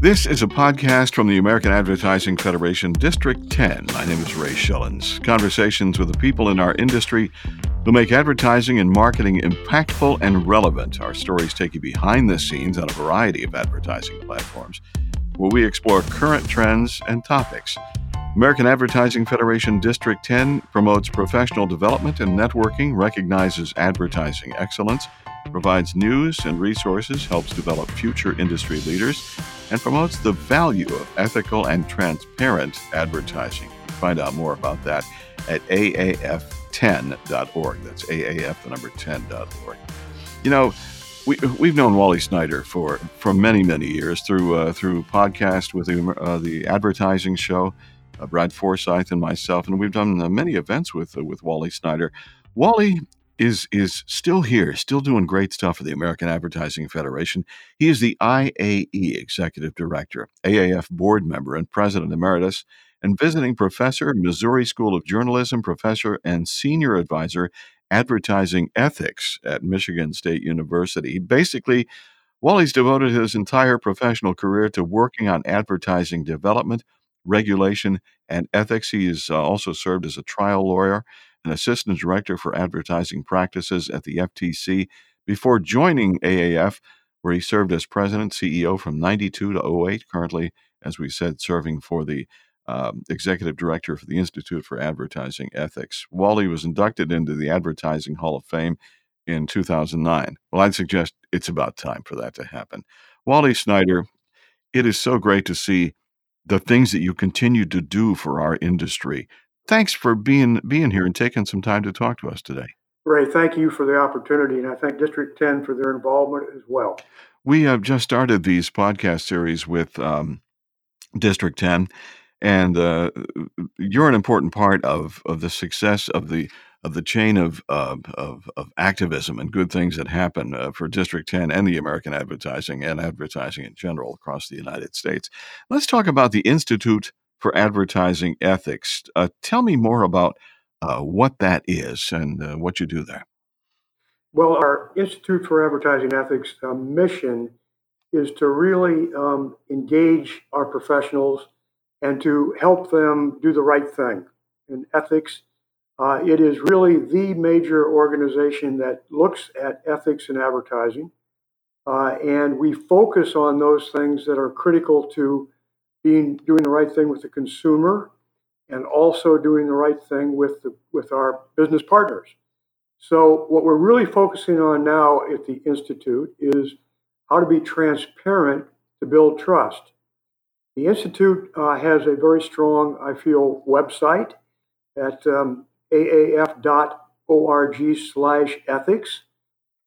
This is a podcast from the American Advertising Federation, District 10. My name is Ray Schilens. Conversations with the people in our industry who make advertising and marketing impactful and relevant. Our stories take you behind the scenes on a variety of advertising platforms where we explore current trends and topics. American Advertising Federation District 10 promotes professional development and networking, recognizes advertising excellence, provides news and resources, helps develop future industry leaders, and promotes the value of ethical and transparent advertising. Find out more about that at aaf10.org. That's AAF, the number 10.org. You know, we, we've known Wally Snyder for, for many, many years through, uh, through podcast with the, uh, the advertising show, uh, Brad Forsyth and myself, and we've done uh, many events with, uh, with Wally Snyder. Wally is is still here, still doing great stuff for the American Advertising Federation. He is the IAE executive director, AAF board member, and president emeritus, and visiting professor, Missouri School of Journalism professor, and senior advisor, advertising ethics at Michigan State University. Basically, Wally's devoted his entire professional career to working on advertising development, regulation, and ethics. He has uh, also served as a trial lawyer an assistant director for advertising practices at the FTC before joining AAF, where he served as president, CEO from 92 to 08, currently, as we said, serving for the um, executive director for the Institute for Advertising Ethics. Wally was inducted into the Advertising Hall of Fame in 2009. Well, I'd suggest it's about time for that to happen. Wally Snyder, it is so great to see the things that you continue to do for our industry thanks for being being here and taking some time to talk to us today. Ray, thank you for the opportunity, and I thank District 10 for their involvement as well. We have just started these podcast series with um, District 10, and uh, you're an important part of, of the success of the of the chain of, of, of activism and good things that happen uh, for District 10 and the American advertising and advertising in general across the United States. Let's talk about the Institute for Advertising Ethics. Uh, tell me more about uh, what that is and uh, what you do there. Well, our Institute for Advertising Ethics uh, mission is to really um, engage our professionals and to help them do the right thing. In ethics, uh, it is really the major organization that looks at ethics in advertising. Uh, and we focus on those things that are critical to being doing the right thing with the consumer and also doing the right thing with the, with our business partners. So what we're really focusing on now at the institute is how to be transparent to build trust. The institute uh, has a very strong, I feel, website at um, aaf.org/ethics,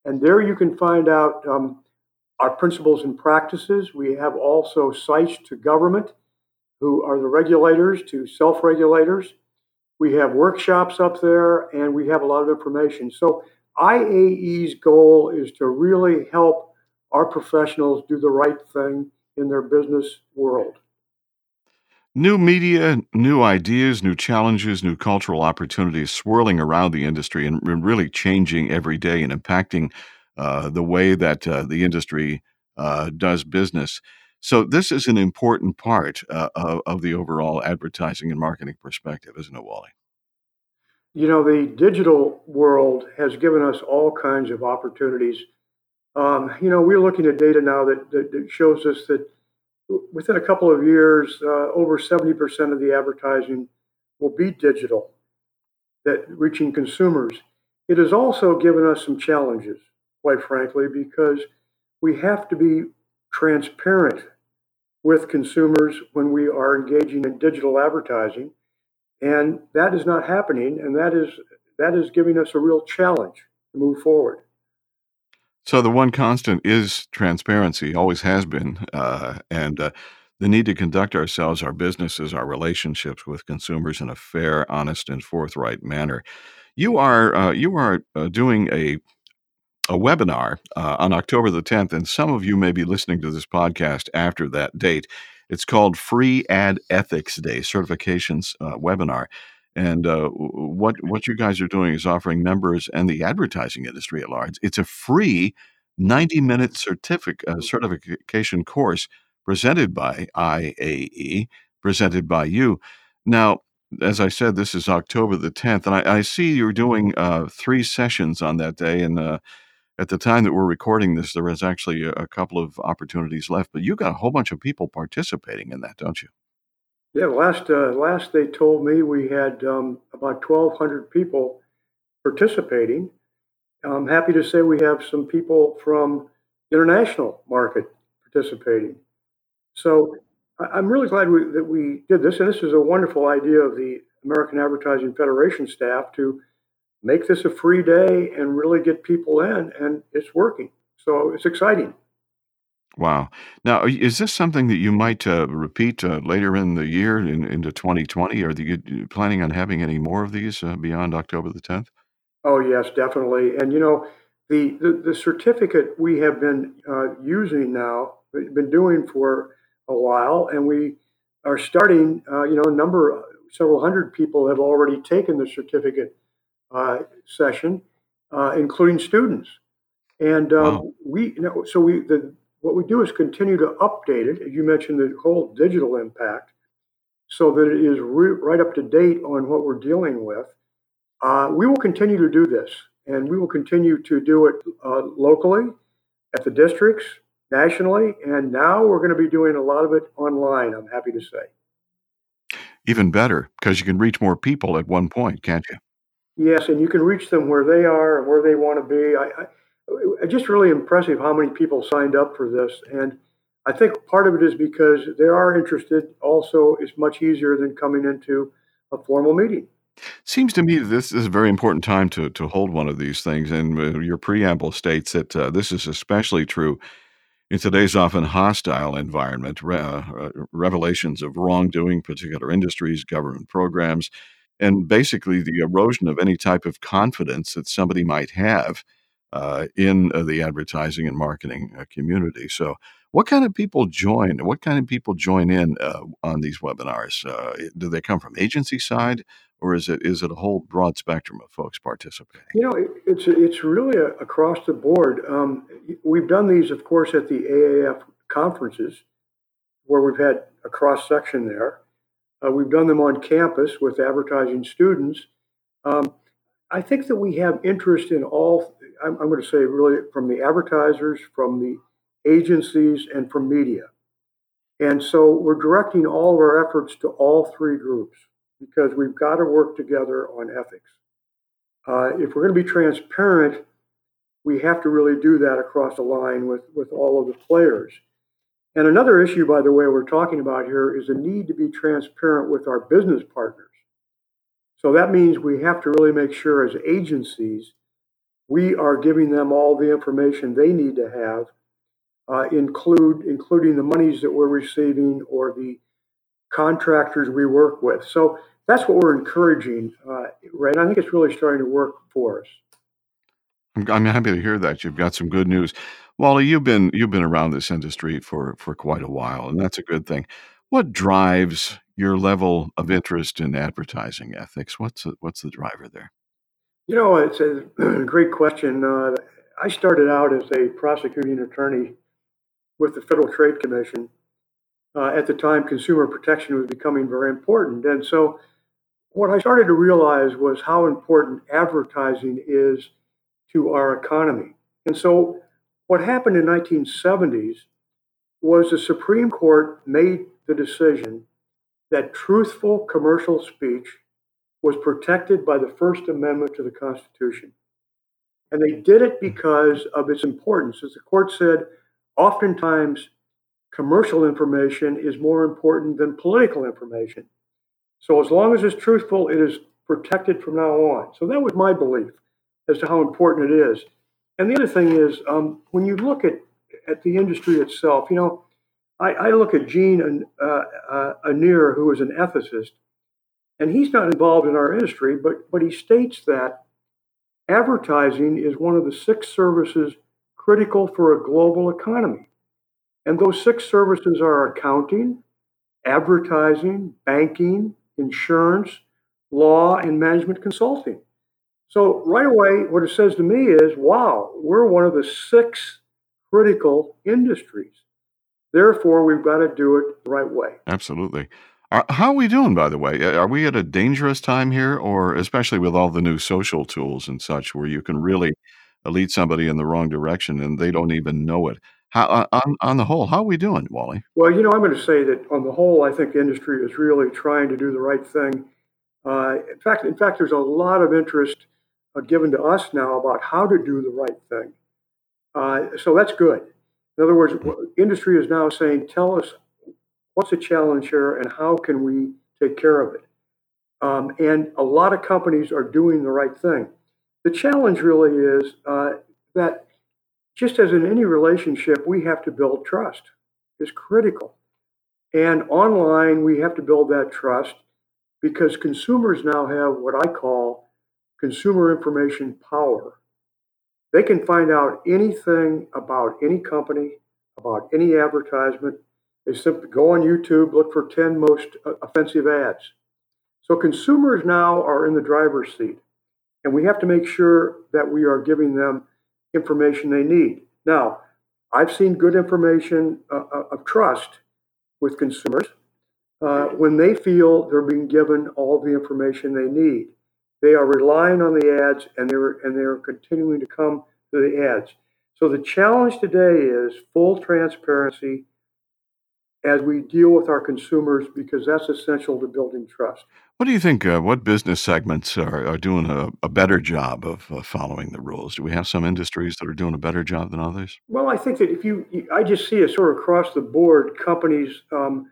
and there you can find out um, our principles and practices. We have also sites to government, who are the regulators to self regulators. We have workshops up there, and we have a lot of information. So, IAE's goal is to really help our professionals do the right thing in their business world. New media, new ideas, new challenges, new cultural opportunities swirling around the industry and really changing every day and impacting uh, the way that uh, the industry uh, does business. So this is an important part uh, of, of, the overall advertising and marketing perspective, isn't it, Wally? You know, the digital world has given us all kinds of opportunities. Um, you know, we're looking at data now that, that, that, shows us that within a couple of years, uh, over 70% of the advertising will be digital, that reaching consumers. It has also given us some challenges quite frankly, because we have to be transparent with consumers when we are engaging in digital advertising. And that is not happening, and that is that is giving us a real challenge to move forward. So the one constant is transparency, always has been, uh, and uh, the need to conduct ourselves, our businesses, our relationships with consumers in a fair, honest, and forthright manner. You are uh, you are uh, doing a a webinar uh, on October the 10th, and some of you may be listening to this podcast after that date. It's called Free Ad Ethics Day Certifications uh, Webinar. And uh, what what you guys are doing is offering members and the advertising industry at large. It's a free 90 minute certific, uh, certification course presented by IAE, presented by you. Now, as I said, this is October the 10th, and I, I see you're doing uh, three sessions on that day. And uh, at the time that we're recording this, there is actually a, a, couple of opportunities left, but you got a whole bunch of people participating in that, don't you? Yeah, last uh, last they told me we had um, about 1,200 people participating. I'm happy to say we have some people from international market participating. So I'm really glad we, that we did this, and this is a wonderful idea of the American Advertising Federation staff to make this a free day and really get people in, and it's working. So it's exciting. Wow. Now, is this something that you might uh, repeat uh, later in the year in, into 2020? Are you planning on having any more of these uh, beyond October the 10th? Oh, yes, definitely. And, you know, the, the, the certificate we have been uh, using now, been doing for a while, and we are starting, uh, you know, a number, several hundred people have already taken the certificate session, including students. And um, wow. we, you know, so we, the, what we do is continue to update it. You mentioned the whole digital impact, so that it is re- right up to date on what we're dealing with. Uh, we will continue to do this, and we will continue to do it uh, locally, at the districts, nationally, and now we're going to be doing a lot of it online. I'm happy to say. Even better, because you can reach more people at one point, can't you? Yes, and you can reach them where they are and where they want to be. I, I just really impressive how many people signed up for this. And I think part of it is because they are interested. Also, it's much easier than coming into a formal meeting. Seems to me this is a very important time to, to hold one of these things. And uh, your preamble states that uh, this is especially true in today's often hostile environment. Re- uh, revelations of wrongdoing, particular industries, government programs, and basically the erosion of any type of confidence that somebody might have uh, in uh, the advertising and marketing uh, community. So, what kind of people join? What kind of people join in uh, on these webinars? Uh, do they come from agency side, or is it is it a whole broad spectrum of folks participating? You know, it, it's it's really a, across the board. Um, we've done these, of course, at the AAF conferences, where we've had a cross section there. Uh, we've done them on campus with advertising students. Um, I think that we have interest in all I'm, I'm going to say really from the advertisers, from the agencies, and from media. And so we're directing all of our efforts to all three groups because we've got to work together on ethics. Uh, if we're going to be transparent, we have to really do that across the line with, with all of the players. And another issue, by the way, we're talking about here is the need to be transparent with our business partners. So that means we have to really make sure as agencies we are giving them all the information they need to have, uh, include including the monies that we're receiving or the contractors we work with. So that's what we're encouraging, uh, right? I think it's really starting to work for us. I'm, happy to hear that. You've got some good news. Wally, you've been you've been around this industry for for quite a while, and that's a good thing. What drives your level of interest in advertising ethics? What's the, what's the driver there? You know, it's a great question. Uh, I started out as a prosecuting attorney with the Federal Trade Commission. Uh, at the time, consumer protection was becoming very important. And so, what I started to realize was how important advertising is to our economy. And so, what happened in 1970s was the Supreme Court made the decision that truthful commercial speech was protected by the First Amendment to the Constitution. And they did it because of its importance. As the court said, oftentimes commercial information is more important than political information. So as long as it's truthful, it is protected from now on. So that was my belief as to how important it is. And the other thing is, um, when you look at, at the industry itself, you know, I, I look at Jean uh, uh, Anir, who is an ethicist, and he's not involved in our industry, but, but he states that advertising is one of the six services critical for a global economy. And those six services are accounting, advertising, banking, insurance, law, and management consulting. So, right away, what it says to me is wow, we're one of the six critical industries. Therefore, we've got to do it the right way. Absolutely. How are we doing, by the way? Are we at a dangerous time here, or especially with all the new social tools and such, where you can really lead somebody in the wrong direction and they don't even know it? How, on, on the whole, how are we doing, Wally? Well, you know, I'm going to say that on the whole, I think the industry is really trying to do the right thing. Uh, in fact, in fact, there's a lot of interest uh, given to us now about how to do the right thing. Uh, so that's good. In other words, industry is now saying, tell us what's the challenge here and how can we take care of it? Um, and a lot of companies are doing the right thing. The challenge really is uh, that just as in any relationship, we have to build trust. It's critical. And online, we have to build that trust because consumers now have what I call consumer information power. They can find out anything about any company, about any advertisement, they simply go on YouTube, look for 10 most uh, offensive ads. So consumers now are in the driver's seat, and we have to make sure that we are giving them information they need. Now, I've seen good information uh, uh of trust with consumers uh, when they feel they're being given all the information they need. They are relying on the ads, and they're and they're continuing to come to the ads. So the challenge today is full transparency as we deal with our consumers because that's essential to building trust. What do you think? Uh, what business segments are, are doing a, a better job of uh, following the rules? Do we have some industries that are doing a better job than others? Well, I think that if you, I just see it sort of across the board, companies um,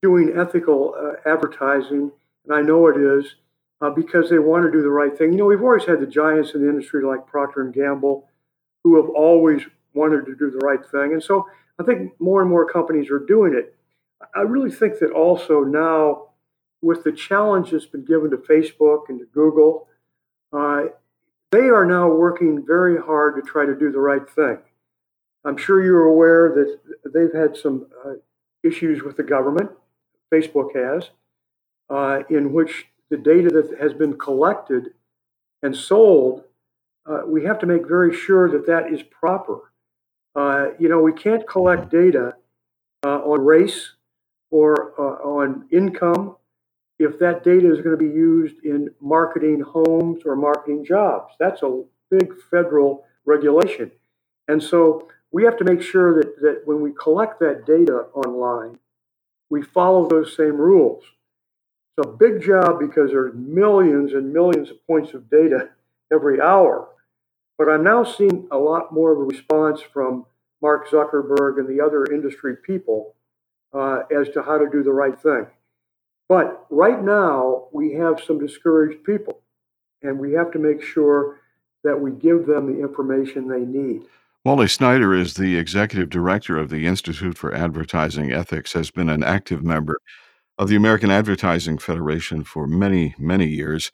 doing ethical uh, advertising, and I know it is uh, because they want to do the right thing. You know, we've always had the giants in the industry like Procter and Gamble, who have always wanted to do the right thing, and so I think more and more companies are doing it. I really think that also now, with the challenge that's been given to Facebook and to Google, uh, they are now working very hard to try to do the right thing. I'm sure you're aware that they've had some uh, issues with the government, Facebook has, uh, in which the data that has been collected and sold, uh, we have to make very sure that that is proper. Uh, you know, we can't collect data uh, on race or uh, on income if that data is going to be used in marketing homes or marketing jobs. That's a big federal regulation. And so we have to make sure that, that when we collect that data online, we follow those same rules. It's a big job because there's millions and millions of points of data every hour. But I'm now seeing a lot more of a response from Mark Zuckerberg and the other industry people uh, as to how to do the right thing. But right now, we have some discouraged people, and we have to make sure that we give them the information they need. Wally Snyder is the executive director of the Institute for Advertising Ethics, has been an active member of the American Advertising Federation for many, many years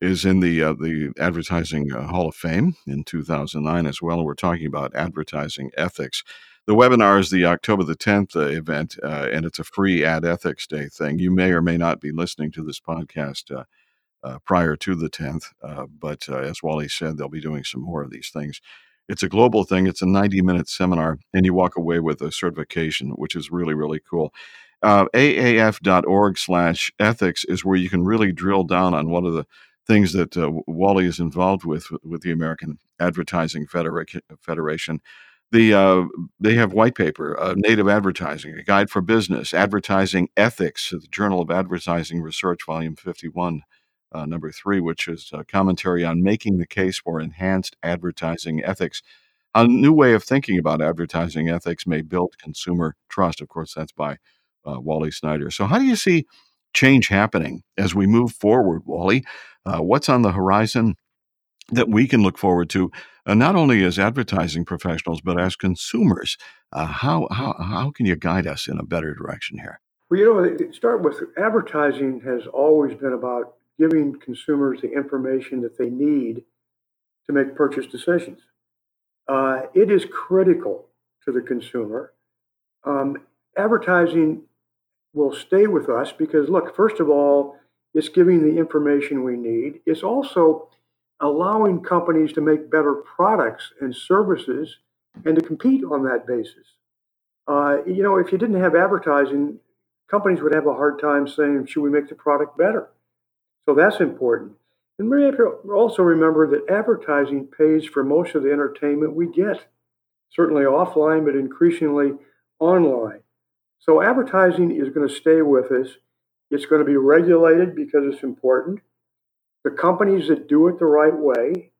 is in the uh, the Advertising uh, Hall of Fame in 2009 as well. And we're talking about advertising ethics. The webinar is the October the 10th uh, event, uh, and it's a free Ad Ethics Day thing. You may or may not be listening to this podcast uh, uh, prior to the 10th, but as Wally said, they'll be doing some more of these things. It's a global thing. It's a 90 minute seminar, and you walk away with a certification, which is really, really cool. Uh, AAF.org slash ethics is where you can really drill down on one of the things that uh, Wally is involved with with the American Advertising Federation. The uh, they have white paper, uh, native advertising, a guide for business, advertising ethics, the Journal of Advertising Research, Volume Fifty One. Uh, number three, which is a commentary on making the case for enhanced advertising ethics. A new way of thinking about advertising ethics may build consumer trust. Of course, that's by uh, Wally Snyder. So, how do you see change happening as we move forward, Wally? Uh, what's on the horizon that we can look forward to, uh, not only as advertising professionals, but as consumers? Uh, how, how, how can you guide us in a better direction here? Well, you know, start with advertising has always been about giving consumers the information that they need to make purchase decisions. Uh, it is critical to the consumer. Um, advertising will stay with us because, look, first of all, it's giving the information we need. It's also allowing companies to make better products and services and to compete on that basis. Uh, you know, if you didn't have advertising, companies would have a hard time saying, should we make the product better? So that's important. And we have to also remember that advertising pays for most of the entertainment we get, certainly offline, but increasingly online. So advertising is going to stay with us. It's going to be regulated because it's important. The companies that do it the right way,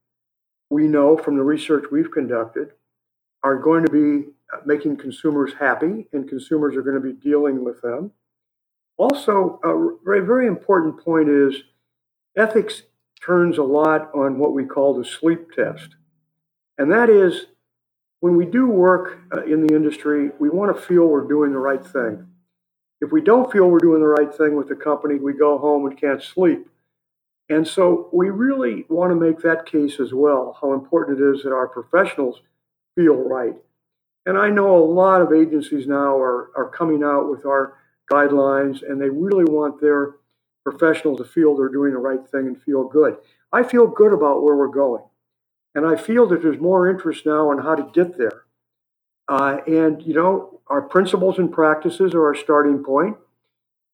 we know from the research we've conducted, are going to be uh, making consumers happy, and consumers are going to be dealing with them. Also, a very, very important point is ethics turns a lot on what we call the sleep test. And that is when we do work uh, in the industry, we want to feel we're doing the right thing. If we don't feel we're doing the right thing with the company, we go home and can't sleep. And so we really want to make that case as well how important it is that our professionals feel right. And I know a lot of agencies now are, are coming out with our guidelines and they really want their professionals to feel they're doing the right thing and feel good. I feel good about where we're going. And I feel that there's more interest now on how to get there. Uh, and, you know, our principles and practices are our starting point.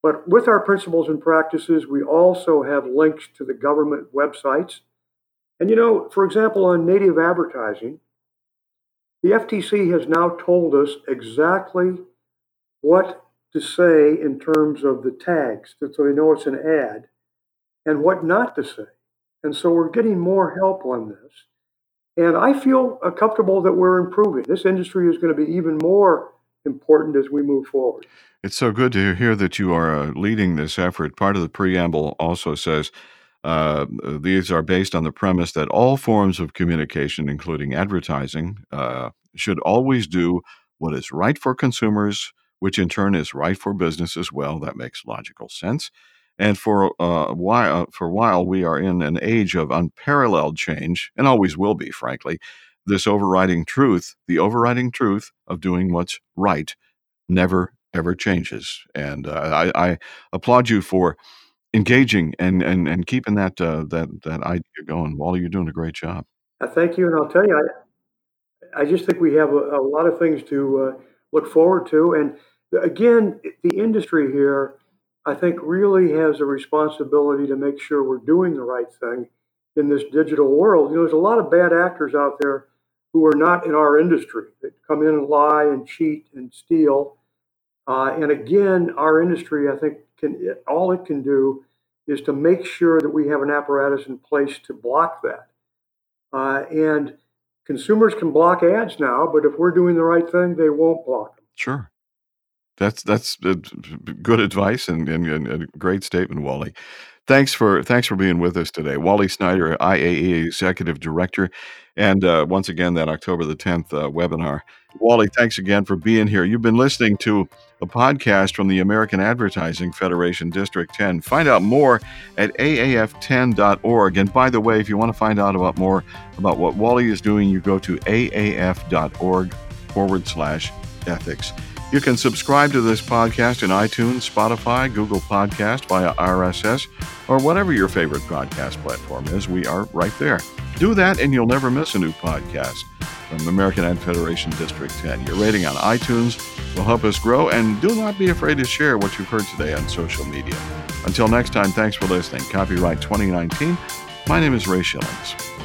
But with our principles and practices, we also have links to the government websites. And, you know, for example, on native advertising, the FTC has now told us exactly what to say in terms of the tags, so they know it's an ad, and what not to say. And so we're getting more help on this. And I feel uh, comfortable that we're improving. This industry is going to be even more important as we move forward. It's so good to hear that you are uh, leading this effort. Part of the preamble also says uh, these are based on the premise that all forms of communication, including advertising, uh, should always do what is right for consumers, which in turn is right for business as well. That makes logical sense. And for uh, while, uh, for a while, we are in an age of unparalleled change, and always will be, frankly. This overriding truth, the overriding truth of doing what's right, never ever changes. And uh, I, I, applaud you for engaging and and and keeping that uh, that that idea going. Wally, you're doing a great job. I thank you, and I'll tell you, I, I just think we have a, a lot of things to uh, look forward to, and again, the industry here I think really has a responsibility to make sure we're doing the right thing in this digital world. You know, there's a lot of bad actors out there who are not in our industry that come in and lie and cheat and steal. Uh, and again, our industry, I think, can all it can do is to make sure that we have an apparatus in place to block that. Uh, and consumers can block ads now, but if we're doing the right thing, they won't block them. Sure. That's that's good advice and, and, and, a great statement, Wally. Thanks for thanks for being with us today, Wally Snyder, IAE Executive Director, and uh, once again that October the tenth uh, webinar. Wally, thanks again for being here. You've been listening to a podcast from the American Advertising Federation District 10. Find out more at aaf10.org. And by the way, if you want to find out about more about what Wally is doing, you go to aaf.org forward slash ethics. You can subscribe to this podcast in iTunes, Spotify, Google Podcast via RSS, or whatever your favorite podcast platform is. We are right there. Do that, and you'll never miss a new podcast from American Ad Federation District 10. Your rating on iTunes will help us grow, and do not be afraid to share what you've heard today on social media. Until next time, thanks for listening. Copyright 2019. My name is Ray Schilens.